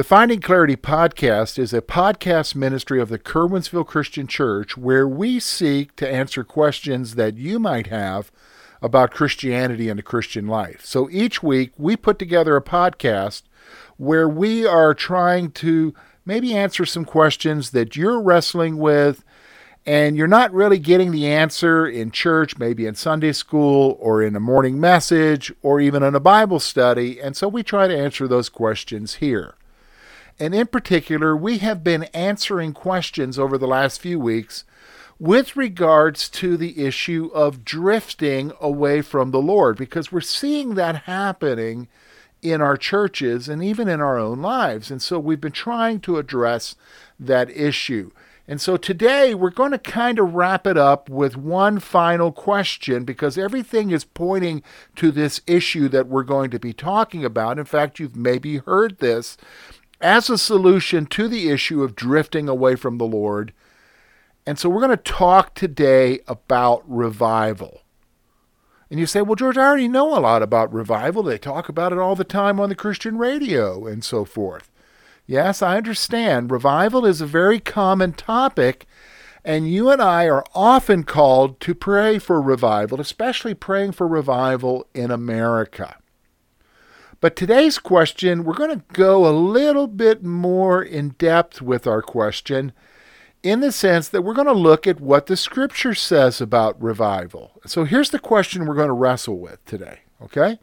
The Finding Clarity podcast is a podcast ministry of the Curwensville Christian Church where we seek to answer questions that you might have about Christianity and the Christian life. So each week we put together a podcast where we are trying to maybe answer some questions that you're wrestling with and you're not really getting the answer in church, maybe in Sunday school or in a morning message or even in a Bible study. And so we try to answer those questions here. And in particular, we have been answering questions over the last few weeks with regards to the issue of drifting away from the Lord, because we're seeing that happening in our churches and even in our own lives. And so we've been trying to address that issue. And so today we're going to kind of wrap it up with one final question because everything is pointing to this issue that we're going to be talking about. In fact, you've maybe heard this as a solution to the issue of drifting away from the Lord. And so we're going to talk today about revival. And you say, well, George, I already know a lot about revival. They talk about it all the time on the Christian radio and so forth. Yes, I understand. Revival is a very common topic, and you and I are often called to pray for revival, especially praying for revival in America. But today's question, we're going to go a little bit more in depth with our question in the sense that we're going to look at what the scripture says about revival. So here's the question we're going to wrestle with today, okay?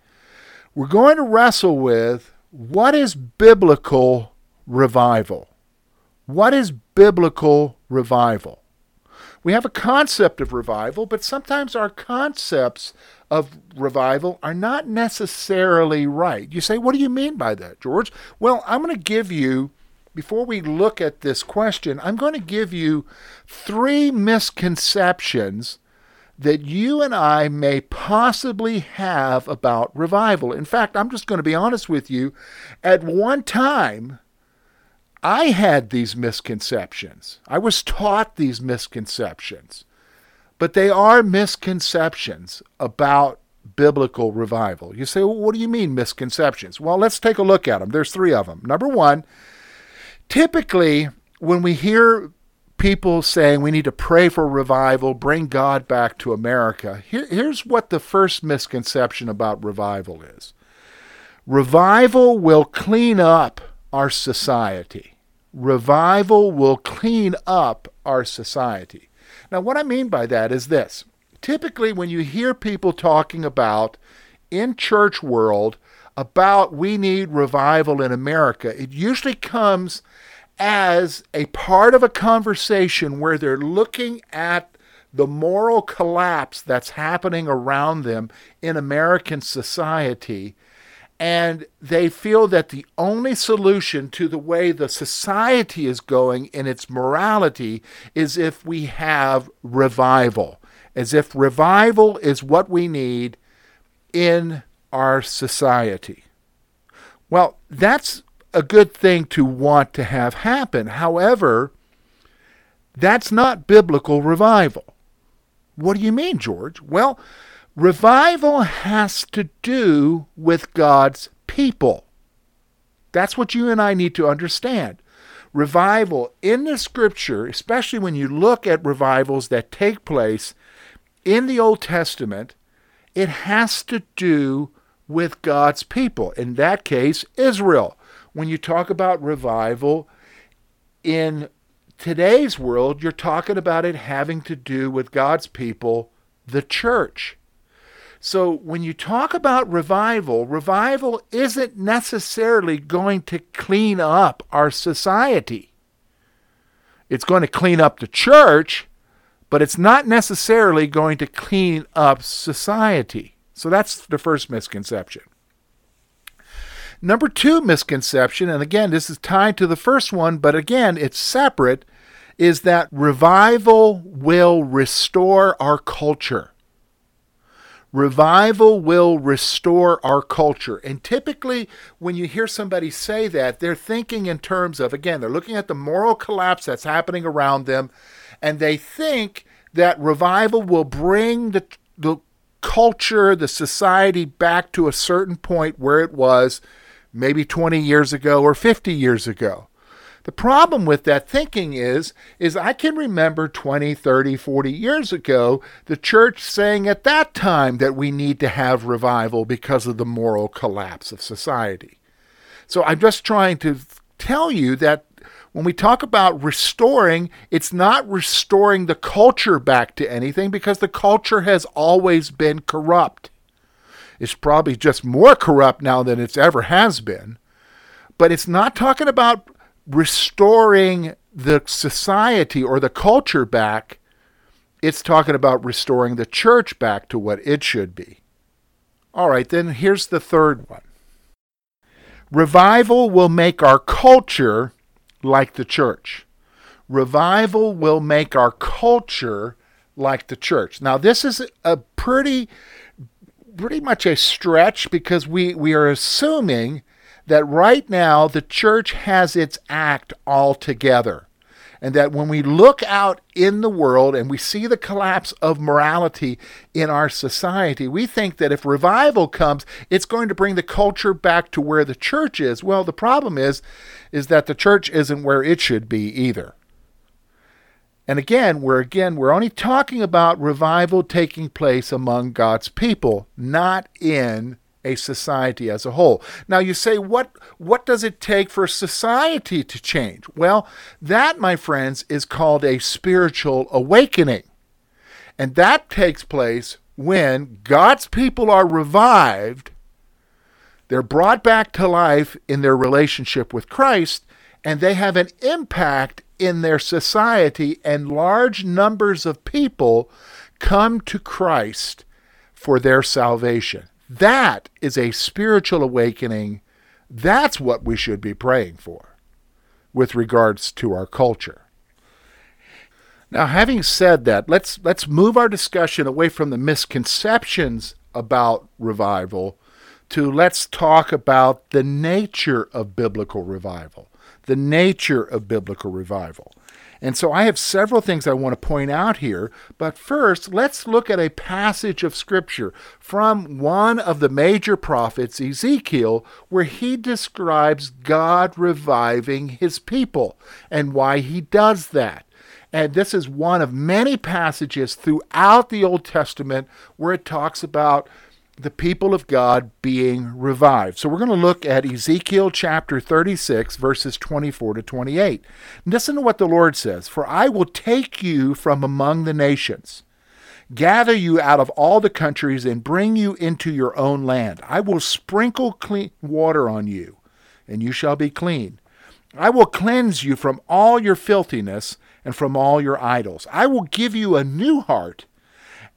We're going to wrestle with what is biblical revival? What is biblical revival? We have a concept of revival, but sometimes our concepts of revival are not necessarily right. You say, what do you mean by that, George? Well, I'm going to give you, before we look at this question, I'm going to give you three misconceptions that you and I may possibly have about revival. In fact, I'm just going to be honest with you. At one time, I had these misconceptions. I was taught these misconceptions. But they are misconceptions about biblical revival. You say, well, what do you mean misconceptions? Well, let's take a look at them. There's three of them. Number one, typically when we hear people saying we need to pray for revival, bring God back to America, here, here's what the first misconception about revival is revival will clean up our society. Revival will clean up our society. Now, what I mean by that is this. Typically, when you hear people talking about in church world about we need revival in America, it usually comes as a part of a conversation where they're looking at the moral collapse that's happening around them in American society and they feel that the only solution to the way the society is going in its morality is if we have revival, as if revival is what we need in our society. Well, that's a good thing to want to have happen. However, that's not biblical revival. What do you mean, George? Well, Revival has to do with God's people. That's what you and I need to understand. Revival in the scripture, especially when you look at revivals that take place in the Old Testament, it has to do with God's people. In that case, Israel. When you talk about revival in today's world, you're talking about it having to do with God's people, the church. So when you talk about revival, revival isn't necessarily going to clean up our society. It's going to clean up the church, but it's not necessarily going to clean up society. So that's the first misconception. Number two misconception, and again, this is tied to the first one, but again, it's separate, is that revival will restore our culture. Revival will restore our culture. And typically, when you hear somebody say that, they're thinking in terms of, again, they're looking at the moral collapse that's happening around them, and they think that revival will bring the, the culture, the society back to a certain point where it was maybe 20 years ago or 50 years ago. The problem with that thinking is is I can remember 20, 30, 40 years ago the church saying at that time that we need to have revival because of the moral collapse of society. So I'm just trying to tell you that when we talk about restoring, it's not restoring the culture back to anything because the culture has always been corrupt. It's probably just more corrupt now than it's ever has been. But it's not talking about restoring the society or the culture back. It's talking about restoring the church back to what it should be. All right, then here's the third one. Revival will make our culture like the church. Revival will make our culture like the church. Now, this is a pretty, pretty much a stretch because we, we are assuming that right now the church has its act all together and that when we look out in the world and we see the collapse of morality in our society, we think that if revival comes, it's going to bring the culture back to where the church is. Well, the problem is is that the church isn't where it should be either. And again, we're again we're only talking about revival taking place among God's people, not in a society as a whole. Now you say what what does it take for society to change? Well, that my friends is called a spiritual awakening. And that takes place when God's people are revived, they're brought back to life in their relationship with Christ, and they have an impact in their society, and large numbers of people come to Christ for their salvation. That is a spiritual awakening. That's what we should be praying for with regards to our culture. Now, having said that, let's let's move our discussion away from the misconceptions about revival to let's talk about the nature of biblical revival. The nature of biblical revival. And so I have several things I want to point out here. But first, let's look at a passage of Scripture from one of the major prophets, Ezekiel, where he describes God reviving his people and why he does that. And this is one of many passages throughout the Old Testament where it talks about the people of God being revived. So we're going to look at Ezekiel chapter 36, verses 24 to 28. Listen to what the Lord says For I will take you from among the nations, gather you out of all the countries, and bring you into your own land. I will sprinkle clean water on you, and you shall be clean. I will cleanse you from all your filthiness and from all your idols. I will give you a new heart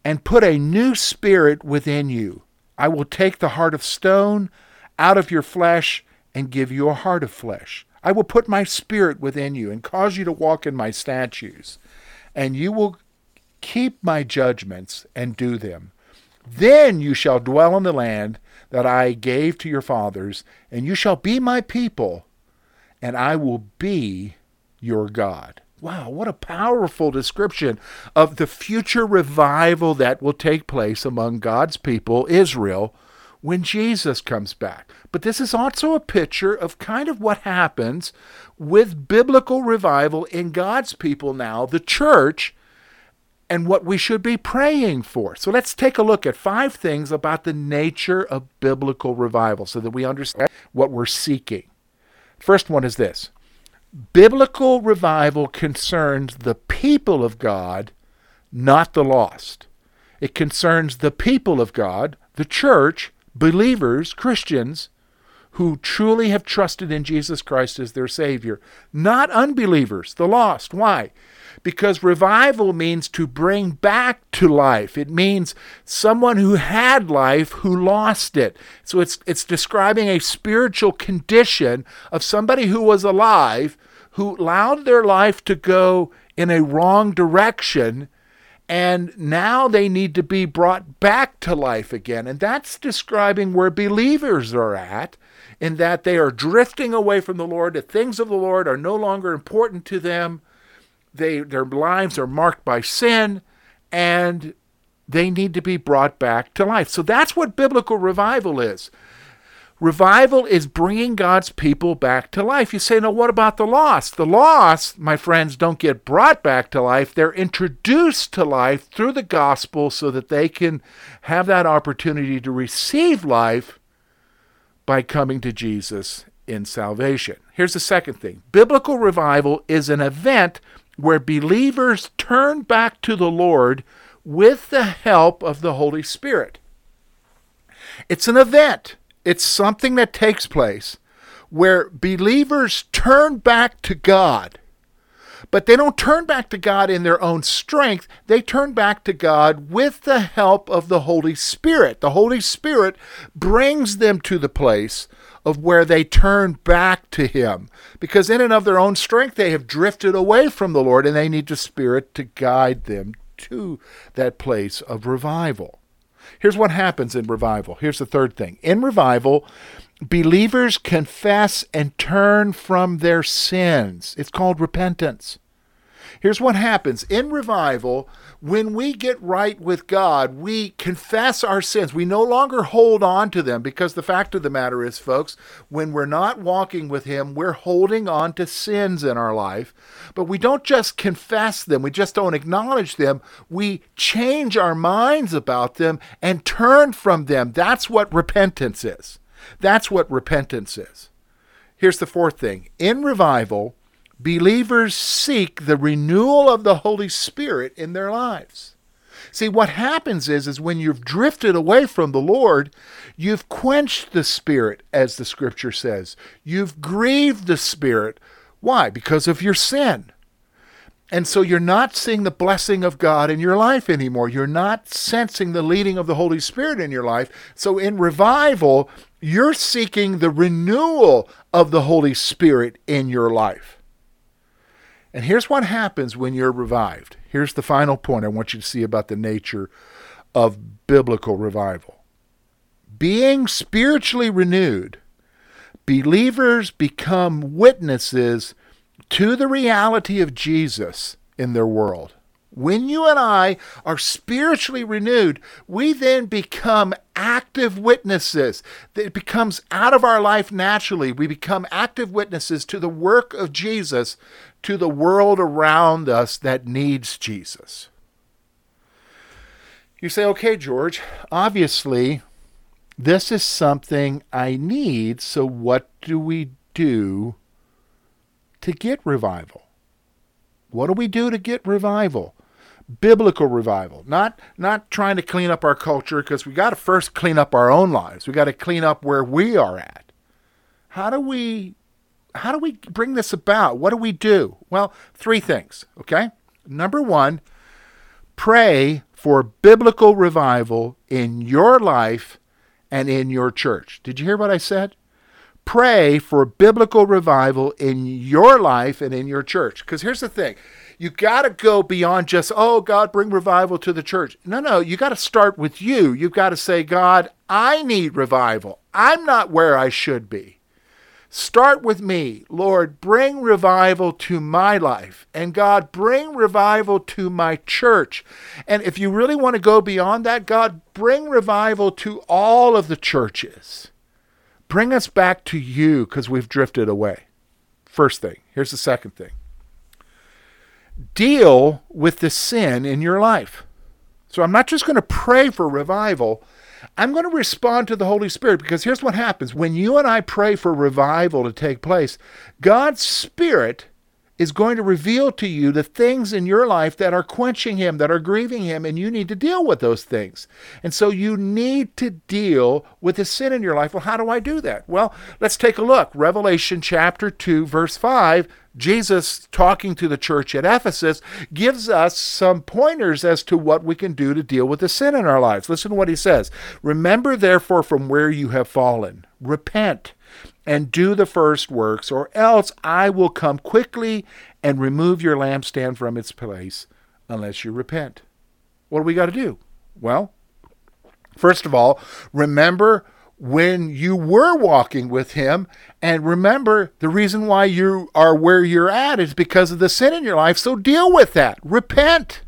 and put a new spirit within you. I will take the heart of stone out of your flesh and give you a heart of flesh. I will put my spirit within you and cause you to walk in my statutes, and you will keep my judgments and do them. Then you shall dwell in the land that I gave to your fathers, and you shall be my people, and I will be your God. Wow, what a powerful description of the future revival that will take place among God's people, Israel, when Jesus comes back. But this is also a picture of kind of what happens with biblical revival in God's people now, the church, and what we should be praying for. So let's take a look at five things about the nature of biblical revival so that we understand what we're seeking. First one is this biblical revival concerns the people of God, not the lost. It concerns the people of God, the church, believers, Christians, who truly have trusted in Jesus Christ as their Savior, not unbelievers, the lost. Why? Because revival means to bring back to life. It means someone who had life who lost it. So it's, it's describing a spiritual condition of somebody who was alive who allowed their life to go in a wrong direction and now they need to be brought back to life again. And that's describing where believers are at, in that they are drifting away from the Lord. The things of the Lord are no longer important to them. They, their lives are marked by sin, and they need to be brought back to life. So that's what biblical revival is. Revival is bringing God's people back to life. You say, no, what about the lost? The lost, my friends, don't get brought back to life. They're introduced to life through the gospel so that they can have that opportunity to receive life by coming to Jesus in salvation. Here's the second thing biblical revival is an event where believers turn back to the Lord with the help of the Holy Spirit. It's an event. It's something that takes place where believers turn back to God. But they don't turn back to God in their own strength. They turn back to God with the help of the Holy Spirit. The Holy Spirit brings them to the place of where they turn back to Him. Because in and of their own strength, they have drifted away from the Lord and they need the Spirit to guide them to that place of revival. Here's what happens in revival. Here's the third thing. In revival, believers confess and turn from their sins. It's called repentance. Here's what happens in revival when we get right with God, we confess our sins. We no longer hold on to them because the fact of the matter is, folks, when we're not walking with Him, we're holding on to sins in our life. But we don't just confess them, we just don't acknowledge them. We change our minds about them and turn from them. That's what repentance is. That's what repentance is. Here's the fourth thing in revival, believers seek the renewal of the Holy Spirit in their lives. See, what happens is, is when you've drifted away from the Lord, you've quenched the Spirit, as the scripture says. You've grieved the Spirit. Why? Because of your sin. And so you're not seeing the blessing of God in your life anymore. You're not sensing the leading of the Holy Spirit in your life. So in revival, you're seeking the renewal of the Holy Spirit in your life. And here's what happens when you're revived. Here's the final point I want you to see about the nature of biblical revival. Being spiritually renewed, believers become witnesses to the reality of Jesus in their world. When you and I are spiritually renewed, we then become active witnesses. It becomes out of our life naturally. We become active witnesses to the work of Jesus to the world around us that needs Jesus. You say, okay, George, obviously this is something I need, so what do we do to get revival? What do we do to get revival? Biblical revival, not not trying to clean up our culture because we got to first clean up our own lives. We got to clean up where we are at. How do we how do we bring this about? What do we do? Well, three things, okay? Number 1, pray for biblical revival in your life and in your church. Did you hear what I said? pray for biblical revival in your life and in your church. Because here's the thing you got to go beyond just, oh, God, bring revival to the church. No, no, you got to start with you. You've got to say, God, I need revival. I'm not where I should be. Start with me. Lord, bring revival to my life. And God, bring revival to my church. And if you really want to go beyond that, God, bring revival to all of the churches. Bring us back to you because we've drifted away. First thing. Here's the second thing deal with the sin in your life. So I'm not just going to pray for revival. I'm going to respond to the Holy Spirit because here's what happens. When you and I pray for revival to take place, God's Spirit is going to reveal to you the things in your life that are quenching him, that are grieving him, and you need to deal with those things. And so you need to deal with the sin in your life. Well, how do I do that? Well, let's take a look. Revelation chapter 2, verse 5. Jesus, talking to the church at Ephesus, gives us some pointers as to what we can do to deal with the sin in our lives. Listen to what he says Remember, therefore, from where you have fallen, repent and do the first works, or else I will come quickly and remove your lampstand from its place unless you repent. What do we got to do? Well, first of all, remember when you were walking with him. And remember the reason why you are where you're at is because of the sin in your life. So deal with that. Repent.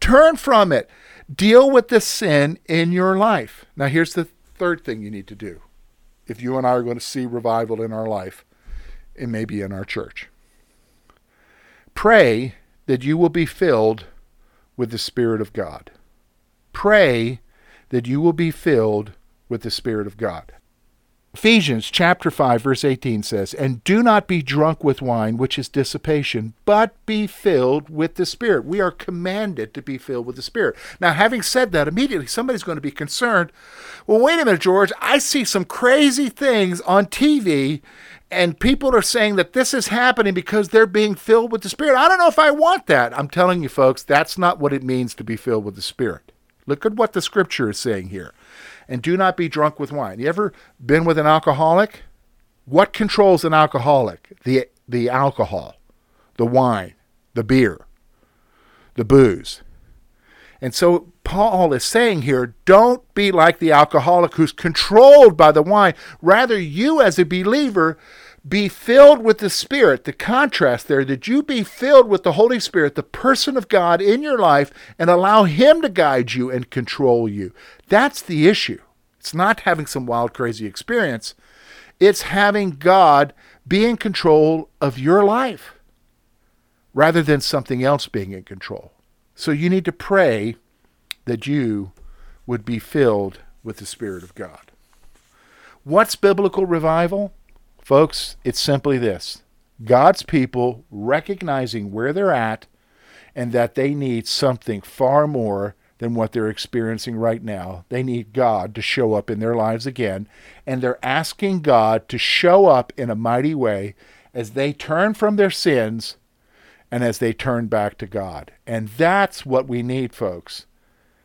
Turn from it. Deal with the sin in your life. Now here's the third thing you need to do. If you and I are going to see revival in our life and maybe in our church. Pray that you will be filled with the Spirit of God. Pray that you will be filled with the Spirit of God. Ephesians chapter 5 verse 18 says, "And do not be drunk with wine, which is dissipation, but be filled with the Spirit." We are commanded to be filled with the Spirit. Now, having said that, immediately somebody's going to be concerned, "Well, wait a minute, George, I see some crazy things on TV and people are saying that this is happening because they're being filled with the Spirit. I don't know if I want that." I'm telling you folks, that's not what it means to be filled with the Spirit. Look at what the scripture is saying here and do not be drunk with wine. You ever been with an alcoholic? What controls an alcoholic? The the alcohol, the wine, the beer, the booze. And so Paul is saying here, don't be like the alcoholic who's controlled by the wine. Rather, you as a believer be filled with the Spirit. The contrast there, that you be filled with the Holy Spirit, the person of God in your life, and allow Him to guide you and control you. That's the issue. It's not having some wild, crazy experience, it's having God be in control of your life rather than something else being in control. So you need to pray that you would be filled with the Spirit of God. What's biblical revival? Folks, it's simply this God's people recognizing where they're at and that they need something far more than what they're experiencing right now. They need God to show up in their lives again, and they're asking God to show up in a mighty way as they turn from their sins and as they turn back to God. And that's what we need, folks.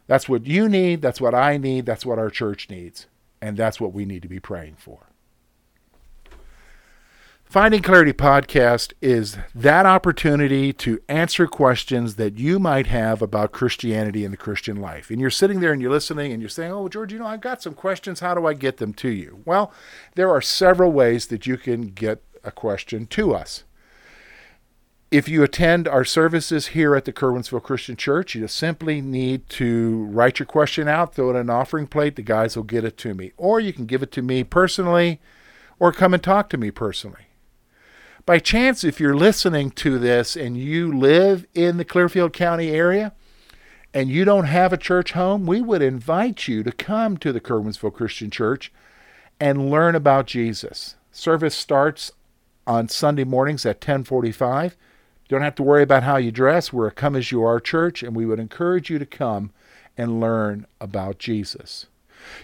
That's what you need, that's what I need, that's what our church needs, and that's what we need to be praying for. Finding Clarity podcast is that opportunity to answer questions that you might have about Christianity and the Christian life. And you're sitting there and you're listening and you're saying, Oh, George, you know, I've got some questions. How do I get them to you? Well, there are several ways that you can get a question to us. If you attend our services here at the Curwensville Christian Church, you simply need to write your question out, throw it in an offering plate. The guys will get it to me. Or you can give it to me personally or come and talk to me personally by chance, if you're listening to this and you live in the Clearfield County area and you don't have a church home, we would invite you to come to the Curwensville Christian Church and learn about Jesus. Service starts on Sunday mornings at 1045. You don't have to worry about how you dress. We're a come as you are church, and we would encourage you to come and learn about Jesus.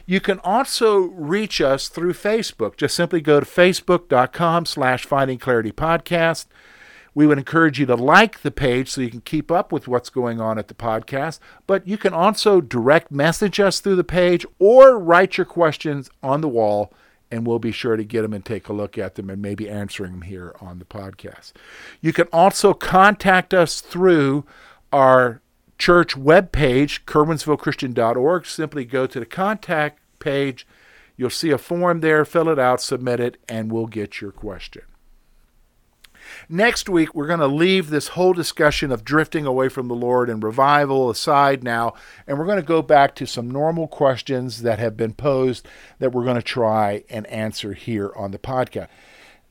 You can also reach us through Facebook. Just simply go to facebook.com slash finding clarity podcast. We would encourage you to like the page so you can keep up with what's going on at the podcast. But you can also direct message us through the page or write your questions on the wall, and we'll be sure to get them and take a look at them and maybe answering them here on the podcast. You can also contact us through our church webpage, curwensvillechristian.org. Simply go to the contact page. You'll see a form there, fill it out, submit it, and we'll get your question. Next week, we're going to leave this whole discussion of drifting away from the Lord and revival aside now, and we're going to go back to some normal questions that have been posed that we're going to try and answer here on the podcast.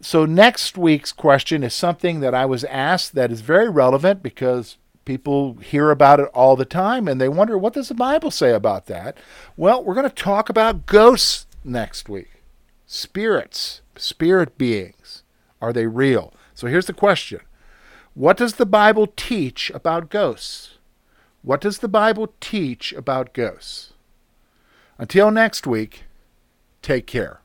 So, next week's question is something that I was asked that is very relevant because people hear about it all the time and they wonder what does the bible say about that well we're going to talk about ghosts next week spirits spirit beings are they real so here's the question What does the Bible teach about ghosts? What does the Bible teach about ghosts? Until next week, take care.